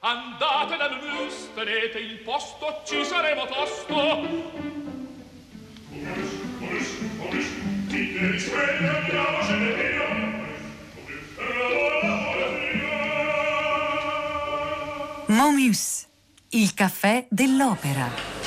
Andate da Mus, tenete il posto, ci saremo tosto. Omis, omis, omis, dite risveglia, andiamocene via. Momus, il caffè dell'opera.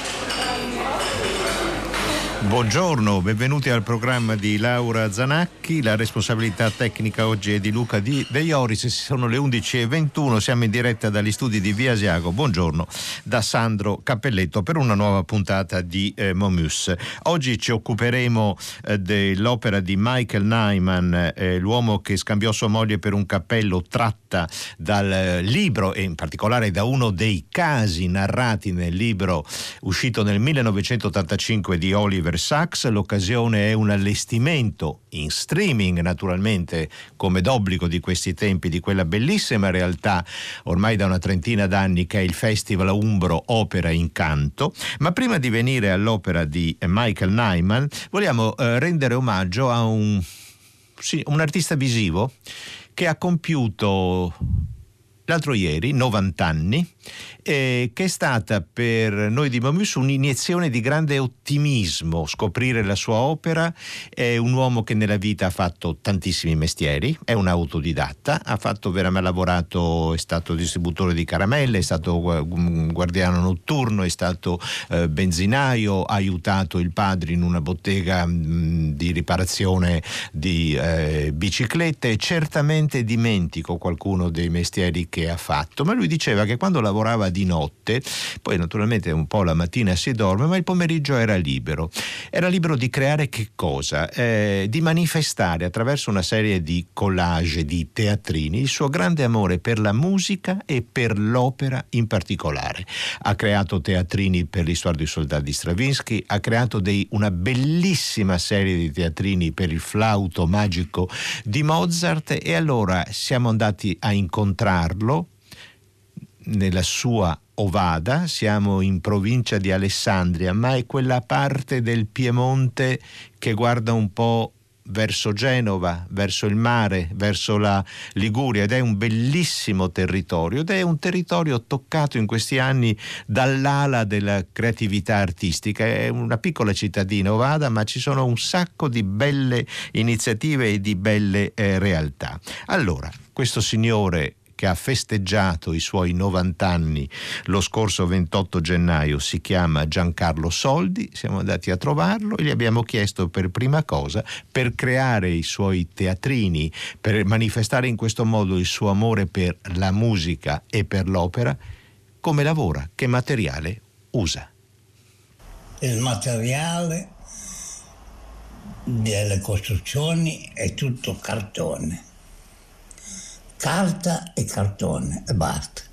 Buongiorno, benvenuti al programma di Laura Zanacchi. La responsabilità tecnica oggi è di Luca di De Ioris. Sono le 11.21, siamo in diretta dagli studi di Via Asiago. Buongiorno da Sandro Cappelletto per una nuova puntata di eh, Momus. Oggi ci occuperemo eh, dell'opera di Michael Nyman, eh, l'uomo che scambiò sua moglie per un cappello tratta dal eh, libro e in particolare da uno dei casi narrati nel libro uscito nel 1985 di Oliver Oliver Sacks. L'occasione è un allestimento in streaming, naturalmente, come d'obbligo di questi tempi, di quella bellissima realtà ormai da una trentina d'anni che è il Festival Umbro Opera in Canto. Ma prima di venire all'opera di Michael Nyman, vogliamo eh, rendere omaggio a un, sì, un artista visivo che ha compiuto l'altro ieri 90 anni eh, che è stata per noi di Momus un'iniezione di grande ottimismo scoprire la sua opera. È un uomo che nella vita ha fatto tantissimi mestieri, è un autodidatta, ha fatto veramente lavorato, è stato distributore di caramelle, è stato guardiano notturno, è stato eh, benzinaio, ha aiutato il padre in una bottega mh, di riparazione di eh, biciclette certamente dimentico qualcuno dei mestieri che ha fatto, ma lui diceva che quando lavorava di notte, poi naturalmente un po' la mattina si dorme, ma il pomeriggio era libero. Era libero di creare che cosa? Eh, di manifestare attraverso una serie di collage, di teatrini, il suo grande amore per la musica e per l'opera in particolare. Ha creato teatrini per l'Histoire du Soldat di Stravinsky, ha creato dei, una bellissima serie di teatrini per il flauto magico di Mozart e allora siamo andati a incontrarlo nella sua Ovada, siamo in provincia di Alessandria, ma è quella parte del Piemonte che guarda un po' verso Genova, verso il mare, verso la Liguria ed è un bellissimo territorio ed è un territorio toccato in questi anni dall'ala della creatività artistica. È una piccola cittadina Ovada, ma ci sono un sacco di belle iniziative e di belle eh, realtà. Allora, questo signore che ha festeggiato i suoi 90 anni lo scorso 28 gennaio, si chiama Giancarlo Soldi, siamo andati a trovarlo e gli abbiamo chiesto per prima cosa, per creare i suoi teatrini, per manifestare in questo modo il suo amore per la musica e per l'opera, come lavora, che materiale usa. Il materiale delle costruzioni è tutto cartone carta e cartone e basta.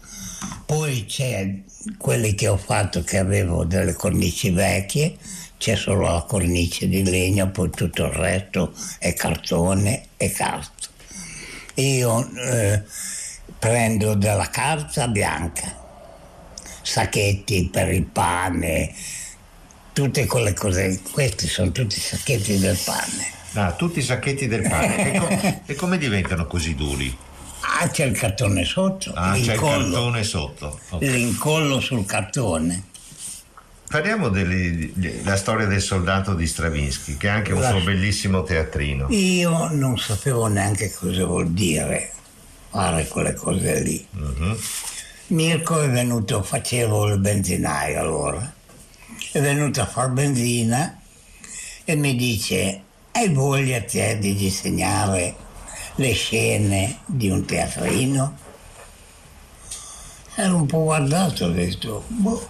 Poi c'è quelli che ho fatto che avevo delle cornici vecchie, c'è solo la cornice di legno, poi tutto il resto è cartone e carta. Io eh, prendo della carta bianca, sacchetti per il pane, tutte quelle cose, questi sono tutti i sacchetti del pane. Ah, tutti i sacchetti del pane. e, com- e come diventano così duri? Ah, c'è il cartone sotto. Ah, c'è il cartone sotto. Okay. L'incollo sul cartone. Parliamo della storia del soldato di Stravinsky, che è anche un La... suo bellissimo teatrino. Io non sapevo neanche cosa vuol dire fare quelle cose lì. Uh-huh. Mirko è venuto, facevo il benzinaio allora, è venuto a far benzina e mi dice, hai voglia te di disegnare le scene di un teatrino. Ero un po' guardato, ho detto, boh,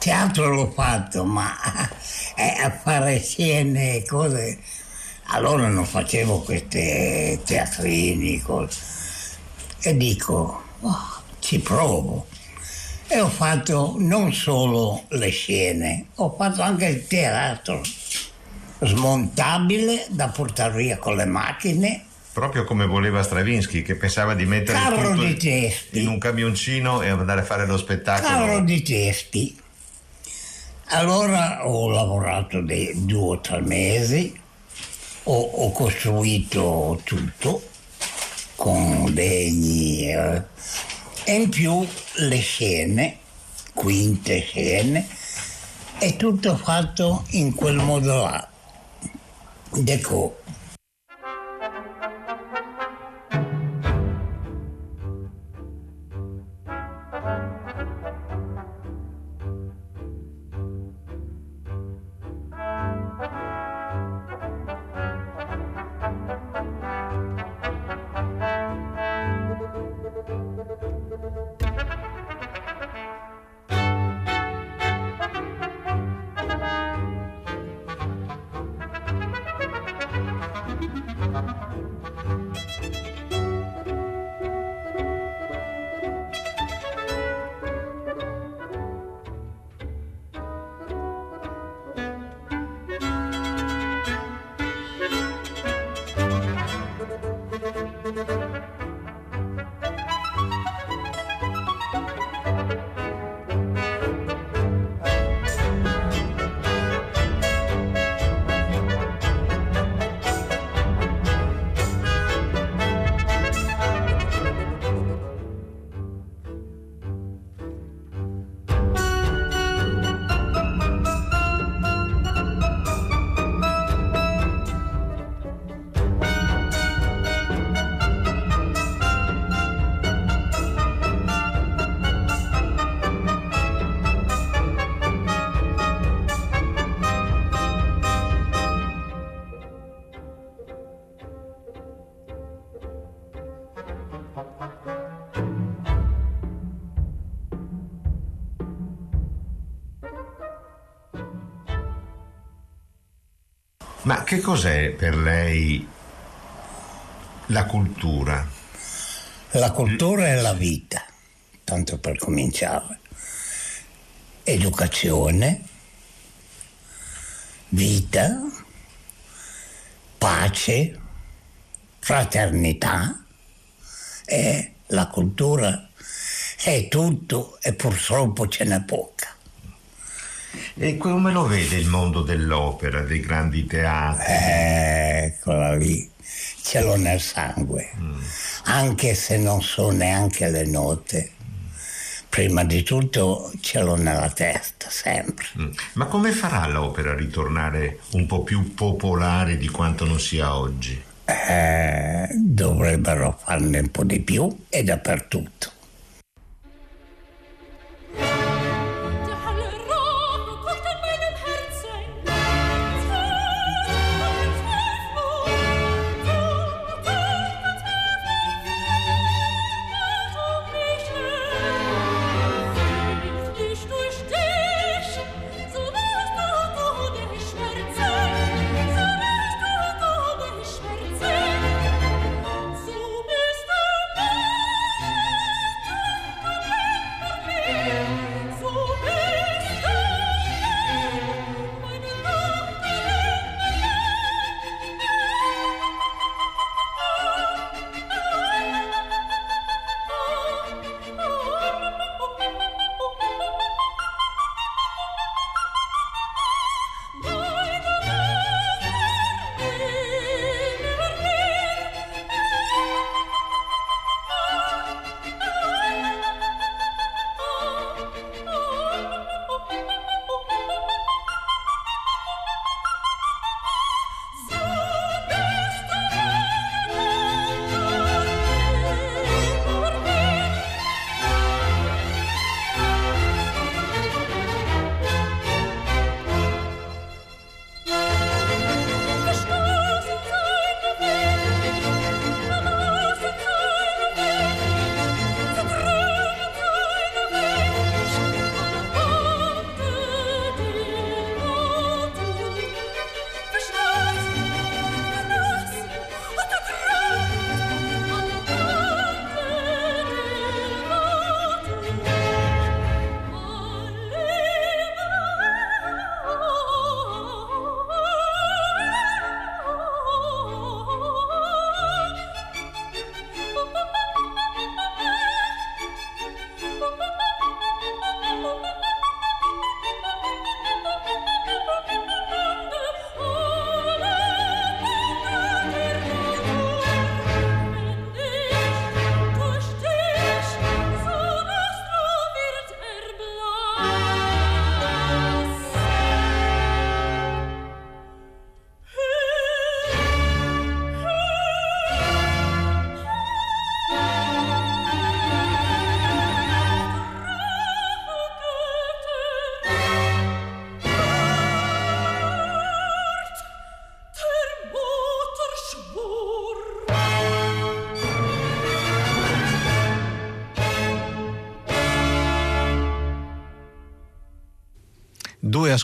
teatro l'ho fatto, ma a fare scene e cose... Allora non facevo questi teatrini, cose. E dico, oh, ci provo. E ho fatto non solo le scene, ho fatto anche il teatro smontabile da portare via con le macchine proprio come voleva Stravinsky, che pensava di mettere Carro tutto di in un camioncino e andare a fare lo spettacolo. Carro di testi. Allora ho lavorato dei due o tre mesi, ho, ho costruito tutto con legni eh, E in più le scene, quinte scene, è tutto fatto in quel modo là. Ecco, Ma che cos'è per lei la cultura? La cultura è la vita, tanto per cominciare. Educazione, vita, pace, fraternità e la cultura è tutto e purtroppo ce n'è poca. E come lo vede il mondo dell'opera, dei grandi teatri? Eccola lì, ce l'ho nel sangue, mm. anche se non so neanche le note. Prima di tutto ce l'ho nella testa, sempre. Mm. Ma come farà l'opera a ritornare un po' più popolare di quanto non sia oggi? Eh, dovrebbero farne un po' di più e dappertutto.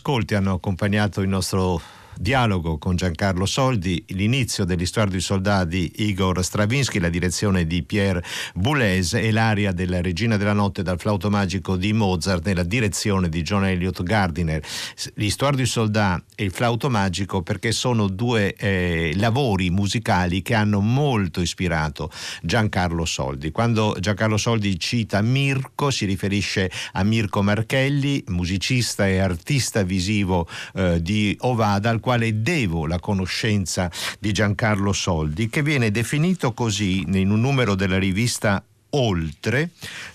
Ascolti hanno accompagnato il nostro dialogo con Giancarlo Soldi, l'inizio dell'Histoire du Soldat di Igor Stravinsky, la direzione di Pierre Boulez e l'aria della Regina della Notte dal flauto magico di Mozart nella direzione di John Elliott Gardiner. L'Histoire du Soldat e il flauto magico perché sono due eh, lavori musicali che hanno molto ispirato Giancarlo Soldi. Quando Giancarlo Soldi cita Mirko si riferisce a Mirko Marchelli, musicista e artista visivo eh, di Ovada, al quale devo la conoscenza di Giancarlo Soldi, che viene definito così in un numero della rivista Oltre,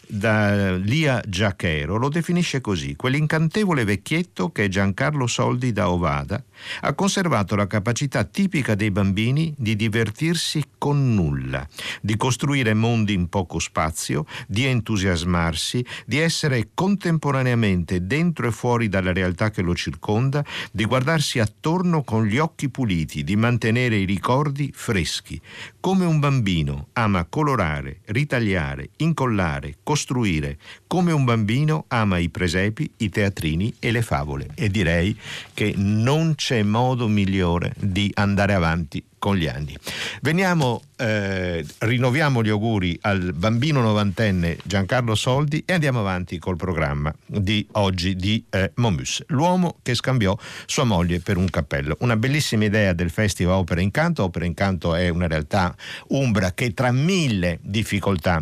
da Lia Giachero, lo definisce così: quell'incantevole vecchietto che è Giancarlo Soldi da Ovada ha conservato la capacità tipica dei bambini di divertirsi con nulla, di costruire mondi in poco spazio, di entusiasmarsi, di essere contemporaneamente dentro e fuori dalla realtà che lo circonda, di guardarsi attorno con gli occhi puliti, di mantenere i ricordi freschi. Come un bambino ama colorare, ritagliare, incollare, costruire, come un bambino ama i presepi, i teatrini e le favole. E direi che non c'è c'è modo migliore di andare avanti con gli anni. Veniamo, eh, rinnoviamo gli auguri al bambino novantenne Giancarlo Soldi e andiamo avanti col programma di oggi di eh, Momus, l'uomo che scambiò sua moglie per un cappello. Una bellissima idea del Festival Opera Incanto. Opera Incanto è una realtà umbra che tra mille difficoltà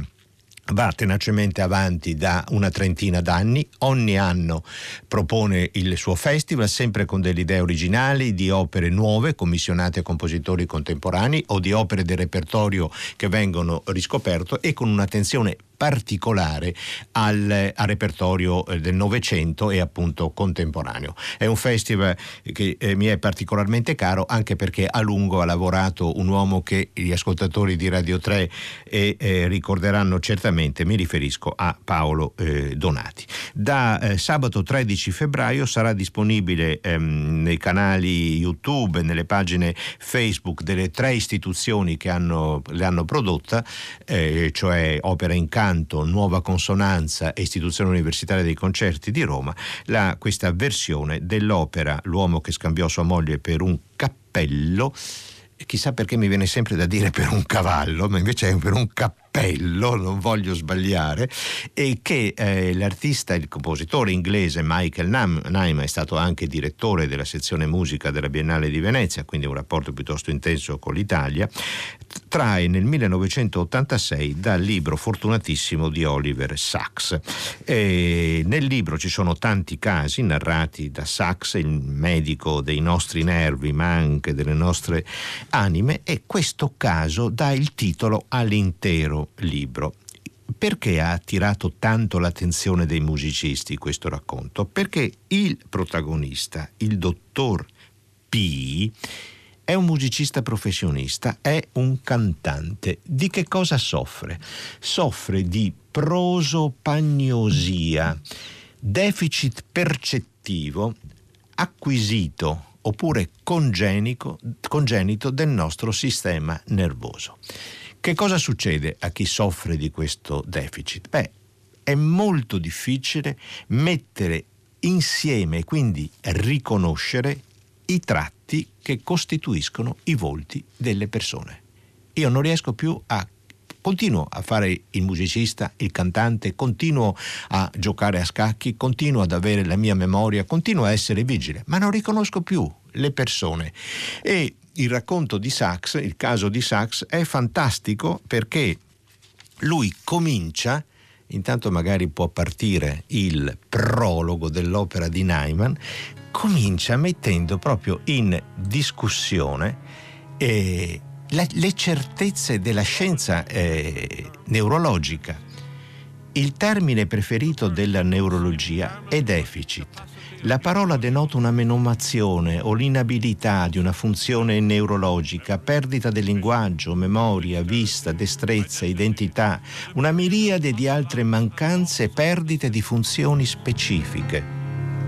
va tenacemente avanti da una trentina d'anni, ogni anno propone il suo festival sempre con delle idee originali di opere nuove commissionate a compositori contemporanei o di opere del repertorio che vengono riscoperte e con un'attenzione particolare al, al repertorio eh, del Novecento e appunto contemporaneo. È un festival che eh, mi è particolarmente caro anche perché a lungo ha lavorato un uomo che gli ascoltatori di Radio 3 eh, eh, ricorderanno certamente, mi riferisco a Paolo eh, Donati. Da eh, sabato 13 febbraio sarà disponibile ehm, nei canali YouTube, nelle pagine Facebook delle tre istituzioni che hanno, le hanno prodotta, cioè Opera in Canto, canto, nuova consonanza e istituzione universitaria dei concerti di Roma, la, questa versione dell'opera L'uomo che scambiò sua moglie per un cappello, chissà perché mi viene sempre da dire per un cavallo, ma invece è per un cappello cappello, non voglio sbagliare, e che eh, l'artista, il compositore inglese Michael Nyman è stato anche direttore della sezione musica della Biennale di Venezia, quindi un rapporto piuttosto intenso con l'Italia, trae nel 1986 dal libro fortunatissimo di Oliver Sacks. E nel libro ci sono tanti casi narrati da Sacks, il medico dei nostri nervi, ma anche delle nostre anime, e questo caso dà il titolo all'intero libro. Perché ha attirato tanto l'attenzione dei musicisti questo racconto? Perché il protagonista, il dottor P, è un musicista professionista, è un cantante. Di che cosa soffre? Soffre di prosopagnosia, deficit percettivo acquisito oppure congenito del nostro sistema nervoso. Che cosa succede a chi soffre di questo deficit? Beh, è molto difficile mettere insieme e quindi riconoscere i tratti che costituiscono i volti delle persone. Io non riesco più a continuo a fare il musicista, il cantante, continuo a giocare a scacchi, continuo ad avere la mia memoria, continuo a essere vigile, ma non riconosco più le persone. E il racconto di Sachs, il caso di Sachs, è fantastico perché lui comincia, intanto magari può partire il prologo dell'opera di Nyman, comincia mettendo proprio in discussione eh, la, le certezze della scienza eh, neurologica. Il termine preferito della neurologia è deficit la parola denota una menomazione o l'inabilità di una funzione neurologica, perdita del linguaggio, memoria, vista, destrezza, identità, una miriade di altre mancanze e perdite di funzioni specifiche.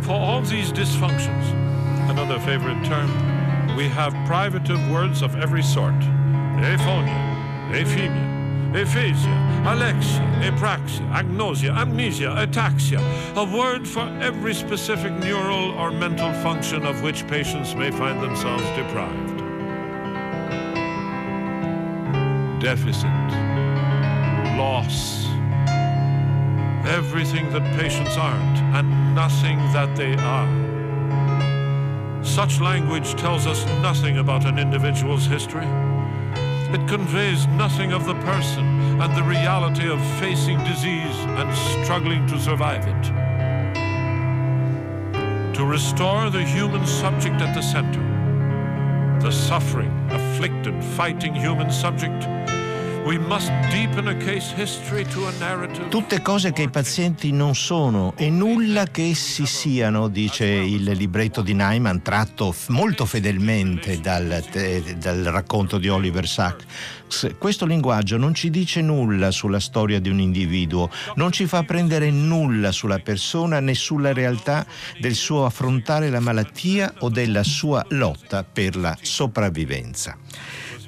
For all these dysfunctions, another favorite term, we have privative words of every sort. Aphonia, aphemia, aphasia, alexia, apraxia, agnosia, amnesia, ataxia, a word for every specific neural or mental function of which patients may find themselves deprived. Deficit, loss, everything that patients aren't and nothing that they are. Such language tells us nothing about an individual's history. It conveys nothing of the person and the reality of facing disease and struggling to survive it. To restore the human subject at the center, the suffering, afflicted, fighting human subject, Tutte cose che i pazienti non sono e nulla che essi siano, dice il libretto di Nyman, tratto molto fedelmente dal, dal racconto di Oliver Sacks. Questo linguaggio non ci dice nulla sulla storia di un individuo, non ci fa prendere nulla sulla persona né sulla realtà del suo affrontare la malattia o della sua lotta per la sopravvivenza.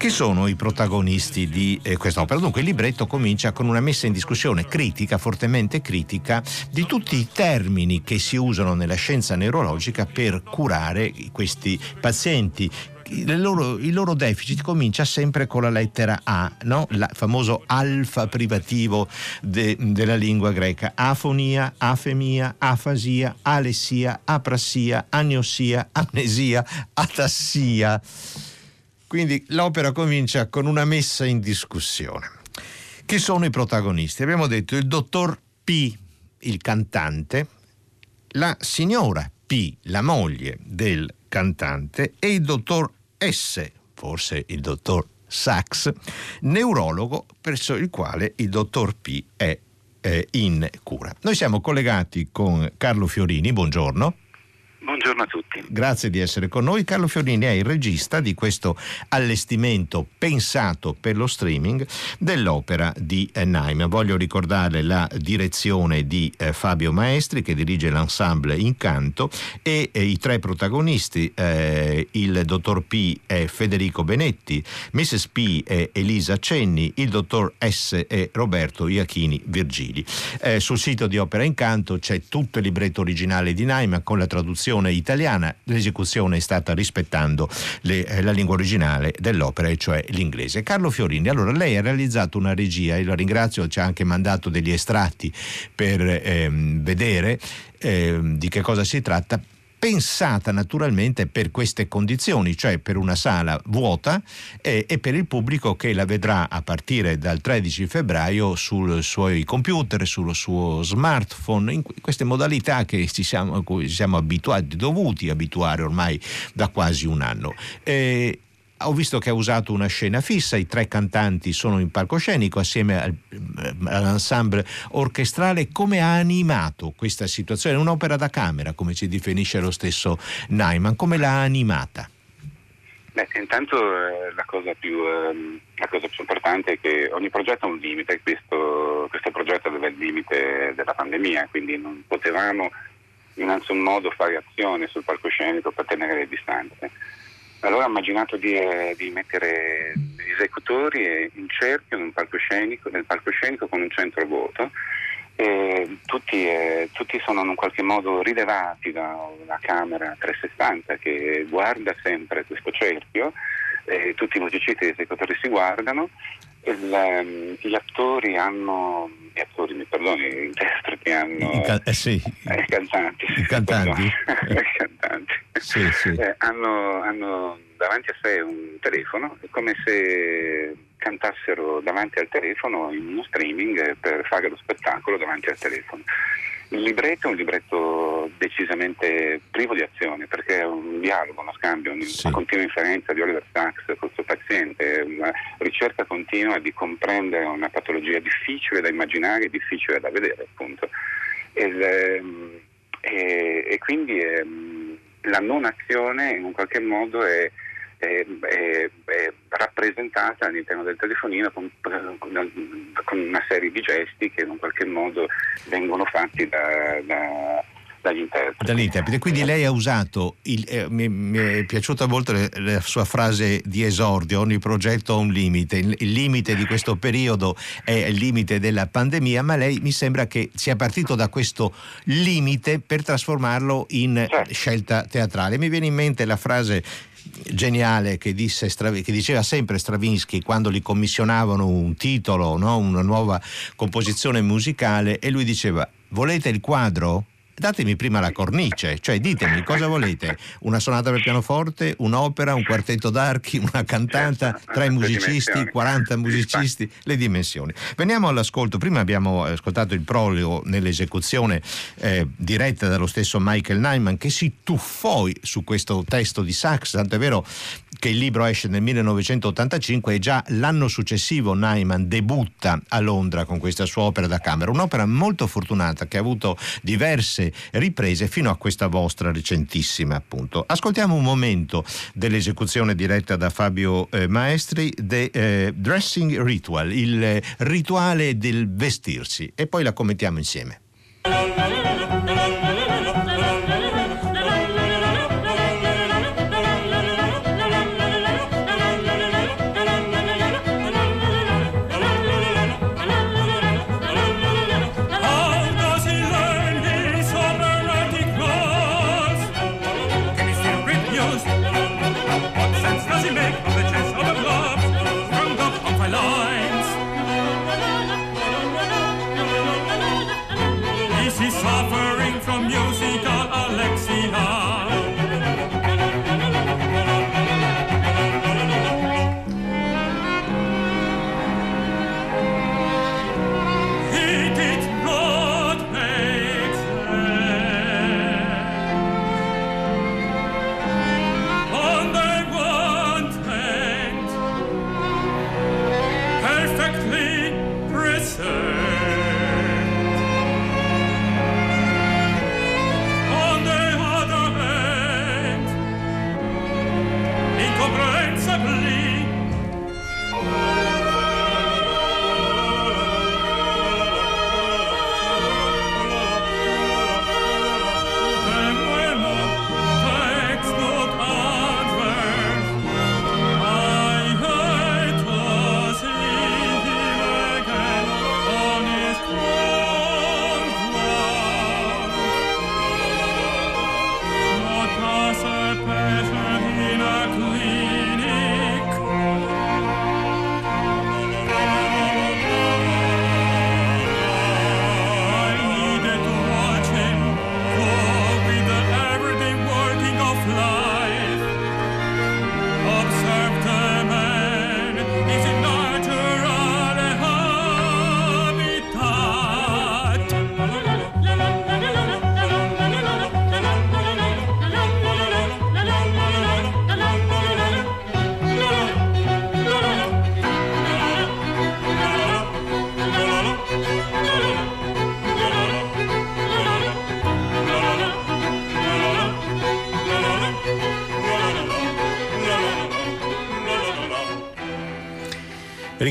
Chi sono i protagonisti di eh, quest'opera? Dunque il libretto comincia con una messa in discussione critica, fortemente critica, di tutti i termini che si usano nella scienza neurologica per curare questi pazienti il loro, il loro, deficit comincia sempre con la lettera A, no? il famoso alfa privativo de, della lingua greca. Afonia, afemia, afasia, alessia, aprassia, agnosia, amnesia, atassia. Quindi l'opera comincia con una messa in discussione. Chi sono i protagonisti? Abbiamo detto il dottor P, il cantante, la signora P, la moglie del cantante, e il dottor S, forse il dottor Sachs, neurologo presso il quale il dottor P è eh, in cura. Noi siamo collegati con Carlo Fiorini, buongiorno. Buongiorno a tutti. Grazie di essere con noi. Carlo Fiorini è il regista di questo allestimento pensato per lo streaming dell'opera di eh, Naim. Voglio ricordare la direzione di eh, Fabio Maestri che dirige l'ensemble Incanto e eh, i tre protagonisti, eh, il dottor P è Federico Benetti, Mrs. P è Elisa Cenni, il dottor S è Roberto Iachini Virgili. Eh, sul sito di Opera Incanto c'è tutto il libretto originale di Naim con la traduzione italiana, l'esecuzione è stata rispettando le, eh, la lingua originale dell'opera, e cioè l'inglese. Carlo Fiorini, allora lei ha realizzato una regia, e la ringrazio, ci ha anche mandato degli estratti per ehm, vedere ehm, di che cosa si tratta pensata naturalmente per queste condizioni, cioè per una sala vuota e, e, per il pubblico che la vedrà a partire dal 13 febbraio sui suoi computer, sul suo smartphone, in queste modalità che ci siamo, siamo abituati, dovuti abituare ormai da quasi un anno. E, ho visto che ha usato una scena fissa, i tre cantanti sono in palcoscenico assieme al, eh, all'ensemble orchestrale. Come ha animato questa situazione? Un'opera da camera, come ci definisce lo stesso Naiman, come l'ha animata? Beh, intanto eh, la, cosa più, eh, la, cosa più, importante è che ogni progetto ha un limite, questo, questo progetto aveva il limite della pandemia, quindi non potevamo in nessun modo fare azione sul palcoscenico per tenere le distanze allora ho immaginato di, eh, di mettere gli esecutori in cerchio palcoscenico, nel palcoscenico con un centro vuoto. Tutti, eh, tutti, sono in un qualche modo rilevati da una camera 360 che guarda sempre questo cerchio, e tutti i musicisti e gli esecutori si guardano, il, um, gli attori hanno, gli attori mi perdoni, gli interpreti hanno, I, ca- eh sì. eh, cantanti, I cantanti, I cantanti. Sì, sì. Eh, hanno, hanno, davanti a sé un telefono, è come se cantassero davanti al telefono in uno streaming per fare lo spettacolo davanti al telefono. Il libretto è un libretto decisamente privo di azione perché è un dialogo, uno scambio, una Sì. continua inferenza di Oliver Sacks con il suo paziente, una ricerca continua di comprendere una patologia difficile da immaginare e difficile da vedere, appunto. E, ehm, e- e quindi ehm, la non azione in un qualche modo è, è- è- è rappresentata all'interno del telefonino con, con una serie di gesti che in un qualche modo vengono fatti da, da- dagli interpreti. Dagli interpreti. Quindi lei ha usato, il, eh, mi, mi, è piaciuta molto la sua frase di esordio, ogni progetto ha un limite, il, il, limite di questo periodo è il limite della pandemia, ma lei mi sembra che sia partito da questo limite per trasformarlo in certo. scelta teatrale. Mi viene in mente la frase geniale che, disse, che, diceva sempre Stravinsky quando gli commissionavano un titolo, no? una nuova composizione musicale e lui diceva volete il quadro? Datemi prima la cornice, cioè ditemi cosa volete, una sonata per pianoforte, un'opera, un quartetto d'archi, una cantata, tre musicisti, 40 musicisti, le dimensioni. Veniamo all'ascolto, prima abbiamo ascoltato il prologo nell'esecuzione eh, diretta dallo stesso Michael Nyman che si tuffò su questo testo di Sachs, tanto è vero che il libro esce nel 1985 e già l'anno successivo Nyman debutta a Londra con questa sua opera da camera, un'opera molto fortunata che ha avuto diverse riprese fino a questa vostra recentissima appunto. Ascoltiamo un momento dell'esecuzione diretta da Fabio eh, Maestri The eh, Dressing Ritual, il rituale del vestirsi e poi la commentiamo insieme.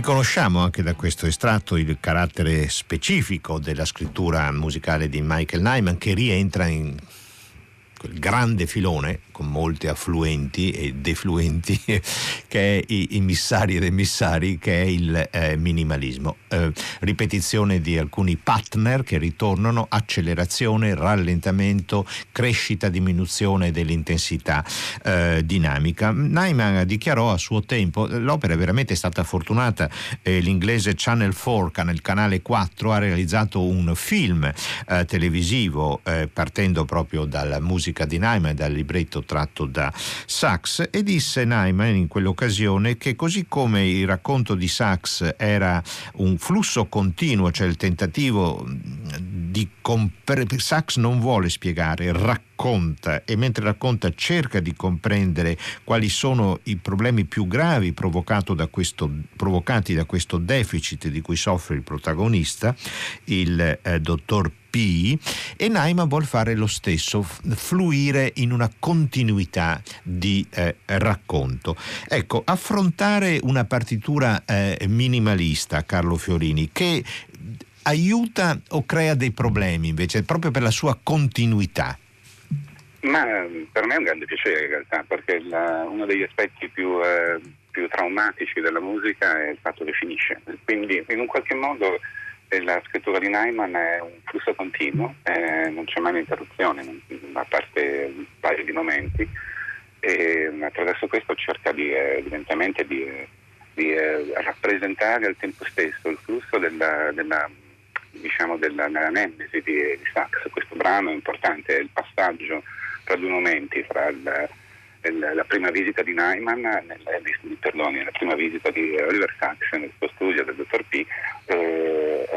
Riconosciamo anche da questo estratto il carattere specifico della scrittura musicale di Michael Nyman che rientra in quel grande filone con molti affluenti e defluenti, che è i, missari ed emissari, che è il eh, minimalismo. Eh, ripetizione di alcuni partner che ritornano, accelerazione, rallentamento, crescita, diminuzione dell'intensità eh, dinamica. Nyman dichiarò a suo tempo, l'opera è veramente stata fortunata, eh, l'inglese Channel 4, nel canale 4, ha realizzato un film eh, televisivo eh, partendo proprio dalla musica di Nyman e dal libretto tratto da Sachs e disse Nyman in quell'occasione che così come il racconto di Sachs era un flusso continuo, cioè il tentativo di comprendere, Sachs non vuole spiegare, racconta e mentre racconta cerca di comprendere quali sono i problemi più gravi da questo, provocati da questo deficit di cui soffre il protagonista, il eh, dottor P e Naima vuole fare lo stesso, fluire in una continuità di eh, racconto. Ecco, affrontare una partitura eh, minimalista, Carlo Fiorini, che aiuta o crea dei problemi invece, proprio per la sua continuità? Ma per me è un grande piacere in realtà, perché la, uno degli aspetti più, eh, più, traumatici della musica è il fatto che finisce. Quindi in un qualche modo eh, la scrittura di Nyman è un flusso continuo, eh, non c'è mai un'interruzione, a parte un paio di momenti, e attraverso questo cerca di, eh, evidentemente di, di eh, rappresentare al tempo stesso il flusso della, della diciamo della, della nemesi di, di Sachs. Questo brano è importante, è il passaggio momenti, fra il, il, la prima visita di Nyman, nel, perdoni, la prima visita di Oliver Sacks nel suo studio del dottor P. Eh,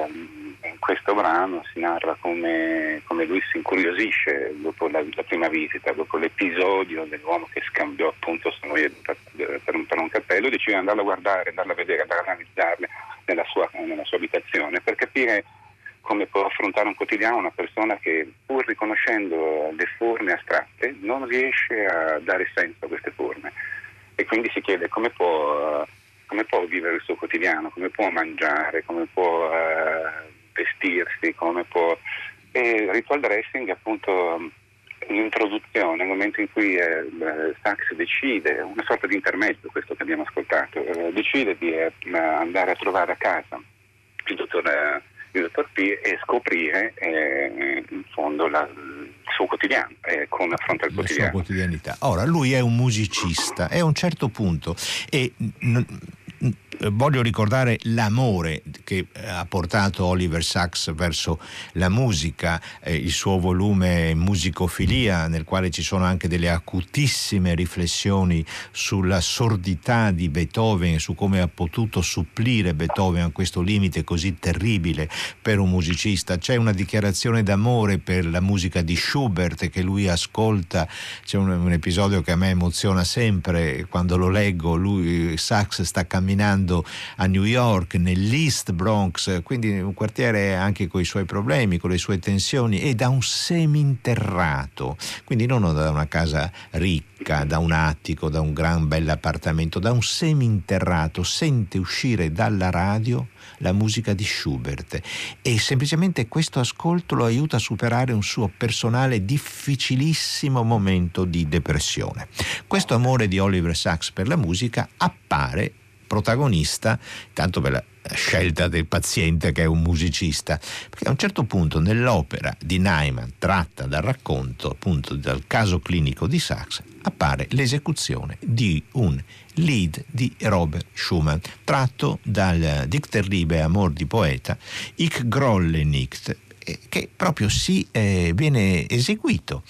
in questo brano si narra come, come lui si incuriosisce dopo la, la, prima visita, dopo l'episodio dell'uomo che scambiò appunto Sonoia per, per, un, per un cappello, decide di andarla a guardare, andarla a vedere, andare a analizzarle nella sua, nella sua abitazione per capire come può affrontare un quotidiano una persona che pur riconoscendo le forme astratte non riesce a dare senso a queste forme. E quindi si chiede come può, come può vivere il suo quotidiano, come può mangiare, come può uh, vestirsi, come può... E Ritual Dressing è appunto l'introduzione, il momento in cui eh, Sachs decide, una sorta di intermezzo questo che abbiamo ascoltato, eh, decide di eh, andare a trovare a casa il dottor eh, il dottor P e scoprire eh, in fondo la, il suo quotidiano, eh, come affronta il quotidiano. La sua quotidianità. Ora, lui è un musicista e a un certo punto e, n- voglio ricordare l'amore che eh, ha portato Oliver Sacks verso la musica, eh, il suo volume Musicofilia, nel quale ci sono anche delle acutissime riflessioni sulla sordità di Beethoven, su come ha potuto supplire Beethoven a questo limite così terribile per un musicista. C'è una dichiarazione d'amore per la musica di Schubert che lui ascolta, c'è un, un episodio che a me emoziona sempre quando lo leggo, lui Sachs sta camminando vivendo a New York, nell'East Bronx, quindi un quartiere anche con i suoi problemi, con le sue tensioni, e da un seminterrato, quindi non da una casa ricca, da un attico, da un gran bell'appartamento, da un seminterrato, sente uscire dalla radio la musica di Schubert e semplicemente questo ascolto lo aiuta a superare un suo personale difficilissimo momento di depressione. Questo amore di Oliver Sacks per la musica appare protagonista, tanto per la scelta del paziente che è un musicista, perché a un certo punto nell'opera di Nyman, tratta dal racconto appunto dal caso clinico di Sachs, appare l'esecuzione di un lead di Robert Schumann, tratto dal Dichterliebe Amor di poeta, Ich grolle nicht, eh, che proprio si eh, viene eseguito.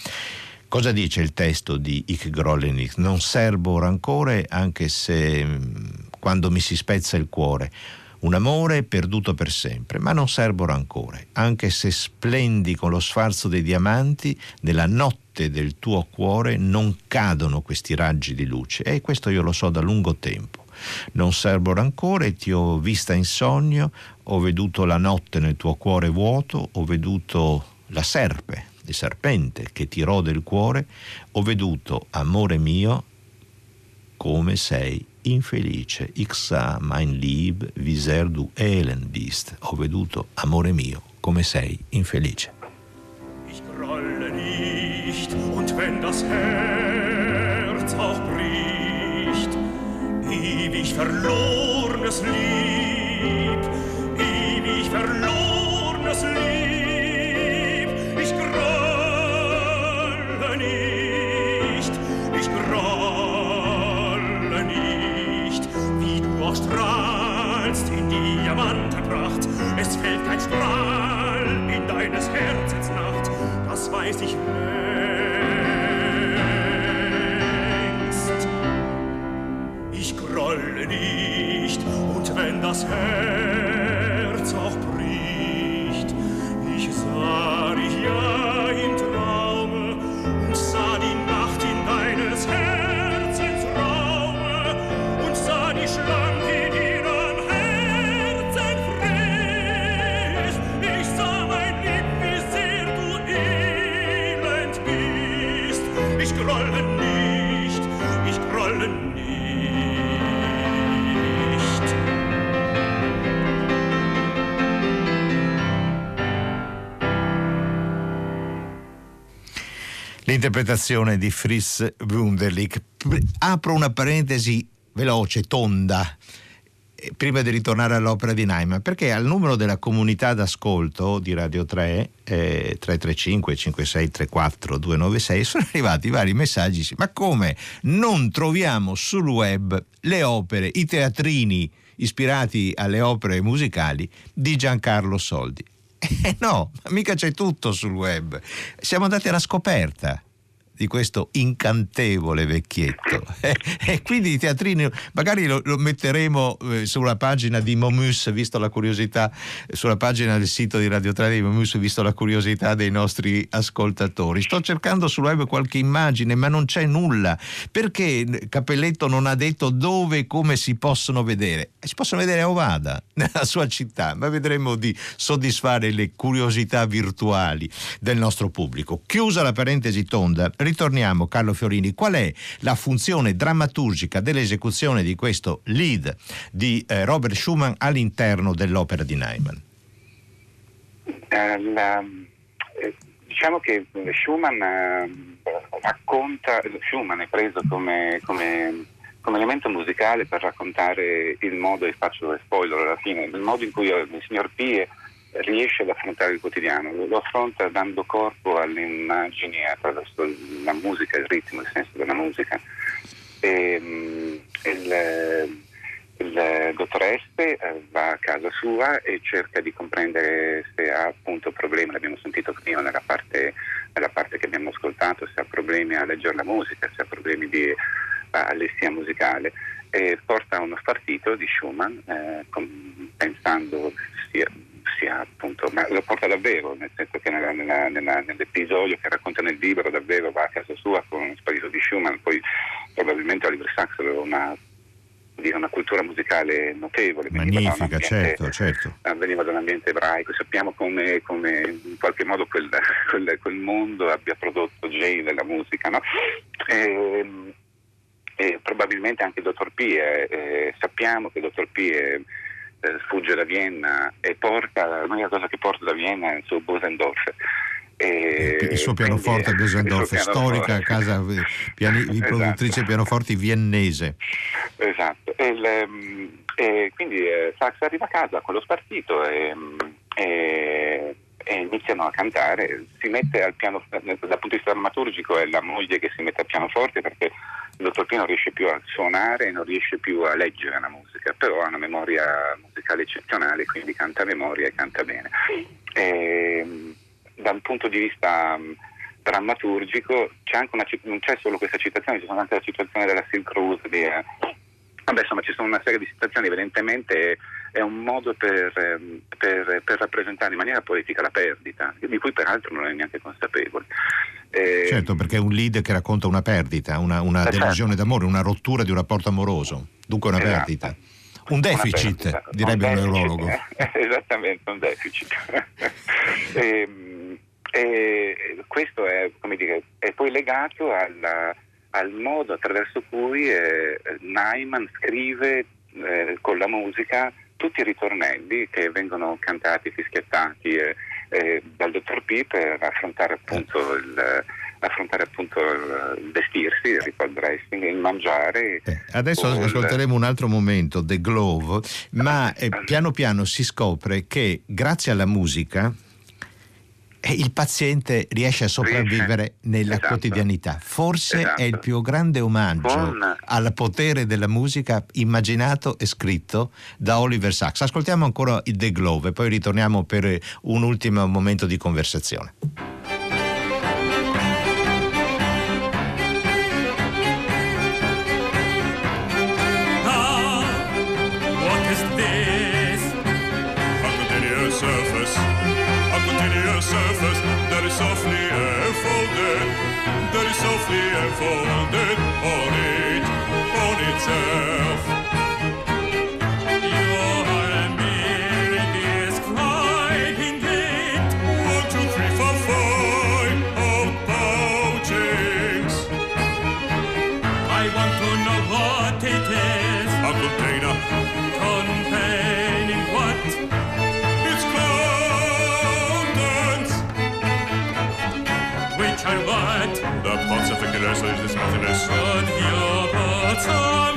Cosa dice il testo di Ich grolle nicht? Non serbo rancore anche se mm, quando mi si spezza il cuore. Un amore perduto per sempre, ma non serbo rancore, anche se splendi con lo sfarzo dei diamanti, nella notte del tuo cuore non cadono questi raggi di luce. E questo io lo so da lungo tempo. Non serbo rancore, ti ho vista in sogno, ho veduto la notte nel tuo cuore vuoto, ho veduto la serpe, il serpente che ti rode il cuore, ho veduto, amore mio, come sei infelice, ich sah mein Lieb, wie sehr du elend bist. Ho veduto, amore mio, come sei infelice. Ich grolle nicht, und wenn das Herz auch bricht, ewig verlorenes Lieb, ewig verlorenes Lieb, ich grolle nicht, auch strahlst in Diamantenpracht, es fällt kein Strahl in deines Herzens Nacht, das weiß ich längst. Ich grolle nicht, und wenn das Herz L'interpretazione di Fritz Wunderlich. Apro una parentesi veloce, tonda prima di ritornare all'opera di Naiman, perché al numero della comunità d'ascolto di Radio 3, eh, 335 5634 296, sono arrivati vari messaggi, ma come non troviamo sul web le opere, i teatrini ispirati alle opere musicali di Giancarlo Soldi? Eh no, mica c'è tutto sul web. Siamo andati alla scoperta di questo incantevole vecchietto. E, e quindi i teatrini, magari lo, lo metteremo eh, sulla pagina di Momus, visto la curiosità, sulla pagina del sito di Radio 3 di Momus, visto la curiosità dei nostri ascoltatori. Sto cercando sul web qualche immagine, ma non c'è nulla. Perché Capelletto non ha detto dove e come si possono vedere? Si possono vedere a Ovada, nella sua città, ma vedremo di soddisfare le curiosità virtuali del nostro pubblico. Chiusa la parentesi tonda, ritorniamo Carlo Fiorini, qual è la funzione drammaturgica dell'esecuzione di questo lead di eh, Robert Schumann all'interno dell'opera di Neyman? Eh, la, eh, diciamo che Schumann eh, racconta, Schumann è preso come, come, come, elemento musicale per raccontare il modo, e faccio spoiler alla fine, il modo in cui il signor Pie riesce ad affrontare il quotidiano, lo affronta dando corpo alle immagini attraverso la musica, il ritmo, il senso della musica. E, mm, il, il dottor Este eh, va a casa sua e cerca di comprendere se ha appunto problemi, l'abbiamo sentito prima nella parte, nella parte che abbiamo ascoltato, se ha problemi a leggere la musica, se ha problemi di allestia musicale. E porta uno spartito di Schumann eh, com, pensando sia sia appunto, ma lo porta davvero, nel senso che nella, nella, nella, nell'episodio che racconta nel libro davvero va a casa sua con un sparito di Schumann, poi probabilmente Oliver Sacks aveva una, una cultura musicale notevole. Magnifica, certo, certo. Veniva da un ambiente ebraico, sappiamo come, come in qualche modo quel, quel, quel, mondo abbia prodotto Jay della musica, no? E, ehm, e probabilmente anche il dottor P. Eh, eh, sappiamo che il dottor P. È, eh, sfugge da Vienna e porta, l'unica cosa che porta da Vienna è il suo Bosendorf. E il suo pianoforte a Bosendorf, storica casa eh, piani, esatto. produttrice pianoforti viennese. Esatto, e, il, ehm, e quindi eh, Sax arriva a casa con lo spartito e, e, e, iniziano a cantare, si mette al piano, dal punto di vista drammaturgico è la moglie che si mette al pianoforte perché il dottor P non riesce più a suonare e non riesce più a leggere la musica, però ha una memoria musicale eccezionale, quindi canta a memoria e canta bene. E, da un punto di vista um, drammaturgico c'è anche una, non c'è solo questa citazione, ci sono anche la citazione della Silk Road di, eh, ci sono una serie di situazioni, evidentemente è un modo per, ehm, per, per, rappresentare in maniera poetica la perdita, di cui peraltro non è neanche consapevole. Eh, certo, perché è un lead che racconta una perdita, una, una eh, delusione certo. d'amore, una rottura di un rapporto amoroso, dunque una esatto. perdita. Un deficit, perdita, direbbe un, neurologo. esattamente, un deficit. e, ehm, e questo è, dire, è, poi legato alla, al modo attraverso cui eh, Nyman scrive eh, con la musica tutti i ritornelli che vengono cantati, fischiettati eh, eh, dal dottor P per affrontare appunto il affrontare appunto il vestirsi, il ritual dressing, il mangiare. Eh, adesso ascolteremo un altro momento, The Glove, ma eh, piano piano si scopre che grazie alla musica il paziente riesce a sopravvivere riesce. nella esatto. quotidianità. Forse esatto. è il esatto. più grande omaggio Buona. al potere della musica immaginato e scritto da Oliver Sacks. Ascoltiamo ancora il The Glove e poi ritorniamo per un ultimo momento di conversazione. Ah, what is this? From the surface. familiar surface that is softly unfolded, that is softly unfolded on it, on itself. nothing to lose, there's nothing to stand here, but I'm.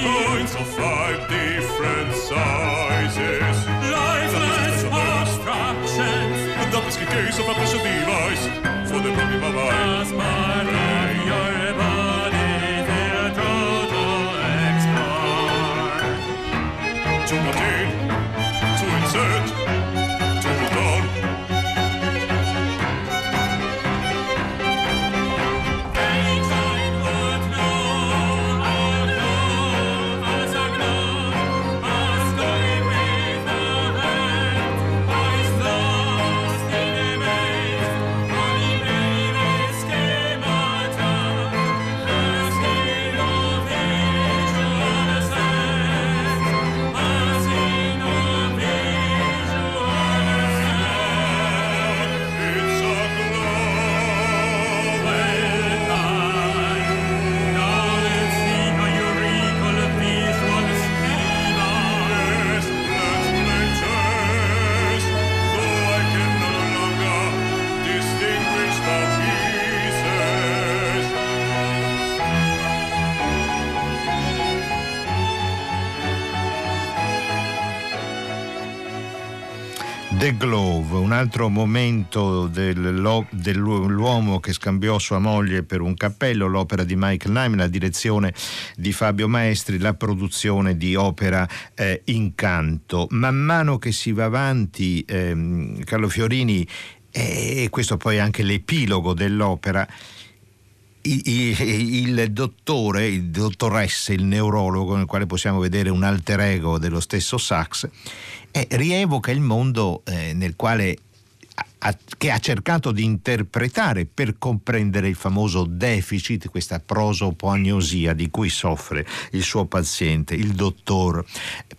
Points of five different sizes. Lifeless abstractions. The dumbest case of a special device for the puppy my mind. As my life, your body, their total export. To my attain Glove, un altro momento dell'uomo che scambiò sua moglie per un cappello, l'opera di Michael Nyman, la direzione di Fabio Maestri, la produzione di opera eh, Incanto. Man mano che si va avanti, ehm, Carlo Fiorini, e questo poi è anche l'epilogo dell'opera, il dottore, il dottoresse, il neurologo, nel quale possiamo vedere un alter ego dello stesso Sachs, eh, rievoca il mondo eh, nel quale ha- che ha cercato di interpretare per comprendere il famoso deficit, questa prosopagnosia di cui soffre il suo paziente, il dottor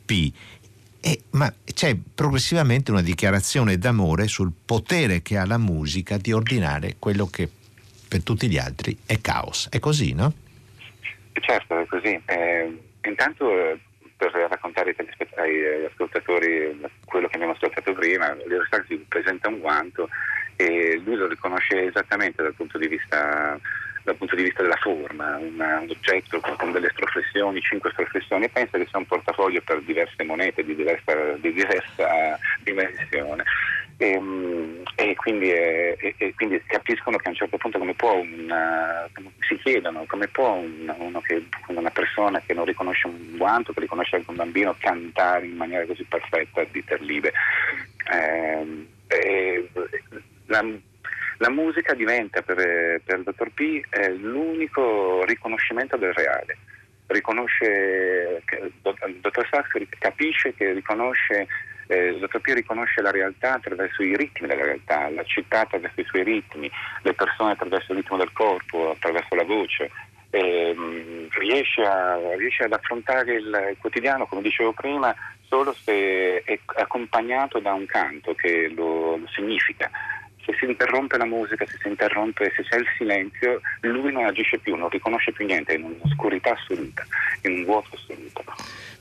P. E- ma c'è progressivamente una dichiarazione d'amore sul potere che ha la musica di ordinare quello che per tutti gli altri è caos. È così, no? Certo, è così. Eh, intanto eh, per raccontare eh, ascoltatori quello che abbiamo ascoltato prima, Sachs si presenta un guanto e lui lo riconosce esattamente dal punto di vista, punto di vista della forma, un oggetto con, con delle stroflessioni, cinque stroflessioni e pensa che sia un portafoglio per diverse monete di diversa, di diversa dimensione. E, mm, e quindi, eh, e- e quindi capiscono che a un certo punto come può una- si chiedono come può un- che, una persona che non riconosce un guanto, che riconosce anche un bambino cantare in maniera così perfetta di Terlibe. Ehm, e la, la musica diventa per, per il dottor P eh, l'unico riconoscimento del reale. Riconosce, il dottor Sachs capisce che riconosce eh, P riconosce la realtà attraverso i ritmi della realtà, la città attraverso i suoi ritmi, le persone attraverso il ritmo del corpo, attraverso la voce. Ehm, riesce, a- riesce ad affrontare il quotidiano, come dicevo prima, solo se è accompagnato da un canto che lo, lo significa. Se si interrompe la musica, se si interrompe, se c'è il silenzio, lui non agisce più, non riconosce più niente, è in un'oscurità assoluta, in un vuoto assoluto.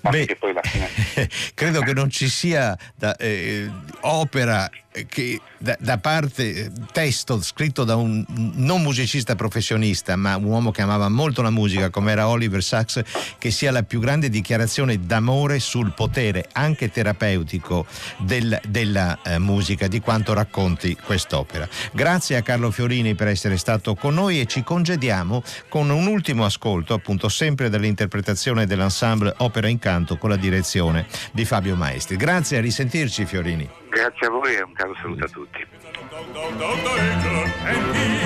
Beh, che poi alla fine credo che non ci sia da- eh, opera che da, da parte eh, testo scritto da un non musicista professionista ma un uomo che amava molto la musica come era Oliver Sacks che sia la più grande dichiarazione d'amore sul potere anche terapeutico del- della eh, musica di quanto racconti quest'opera. Grazie a Carlo Fiorini per essere stato con noi e ci congediamo con un ultimo ascolto appunto sempre dell'interpretazione dell'ensemble Opera in Canto con la direzione di Fabio Maestri. Grazie a risentirci Fiorini grazie a voi e un caro saluto a tutti. Down, down, down, danger. And he,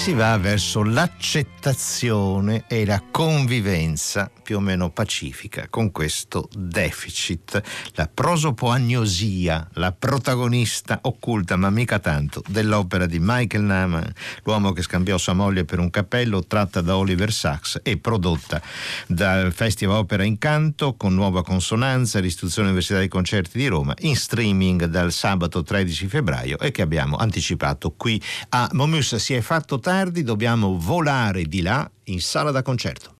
si va verso l'accettazione e la convivenza più o meno pacifica con questo deficit, la prosopoagnosia, la protagonista occulta ma mica tanto dell'opera di Michael Naman, l'uomo che scambiò sua moglie per un cappello, tratta da Oliver Sacks e prodotta dal Festival Opera Incanto con nuova consonanza, l'istituzione Università dei Concerti di Roma in streaming dal sabato 13 febbraio e che abbiamo anticipato qui a Momus. Si è fatto tardi, dobbiamo volare di là in sala da concerto.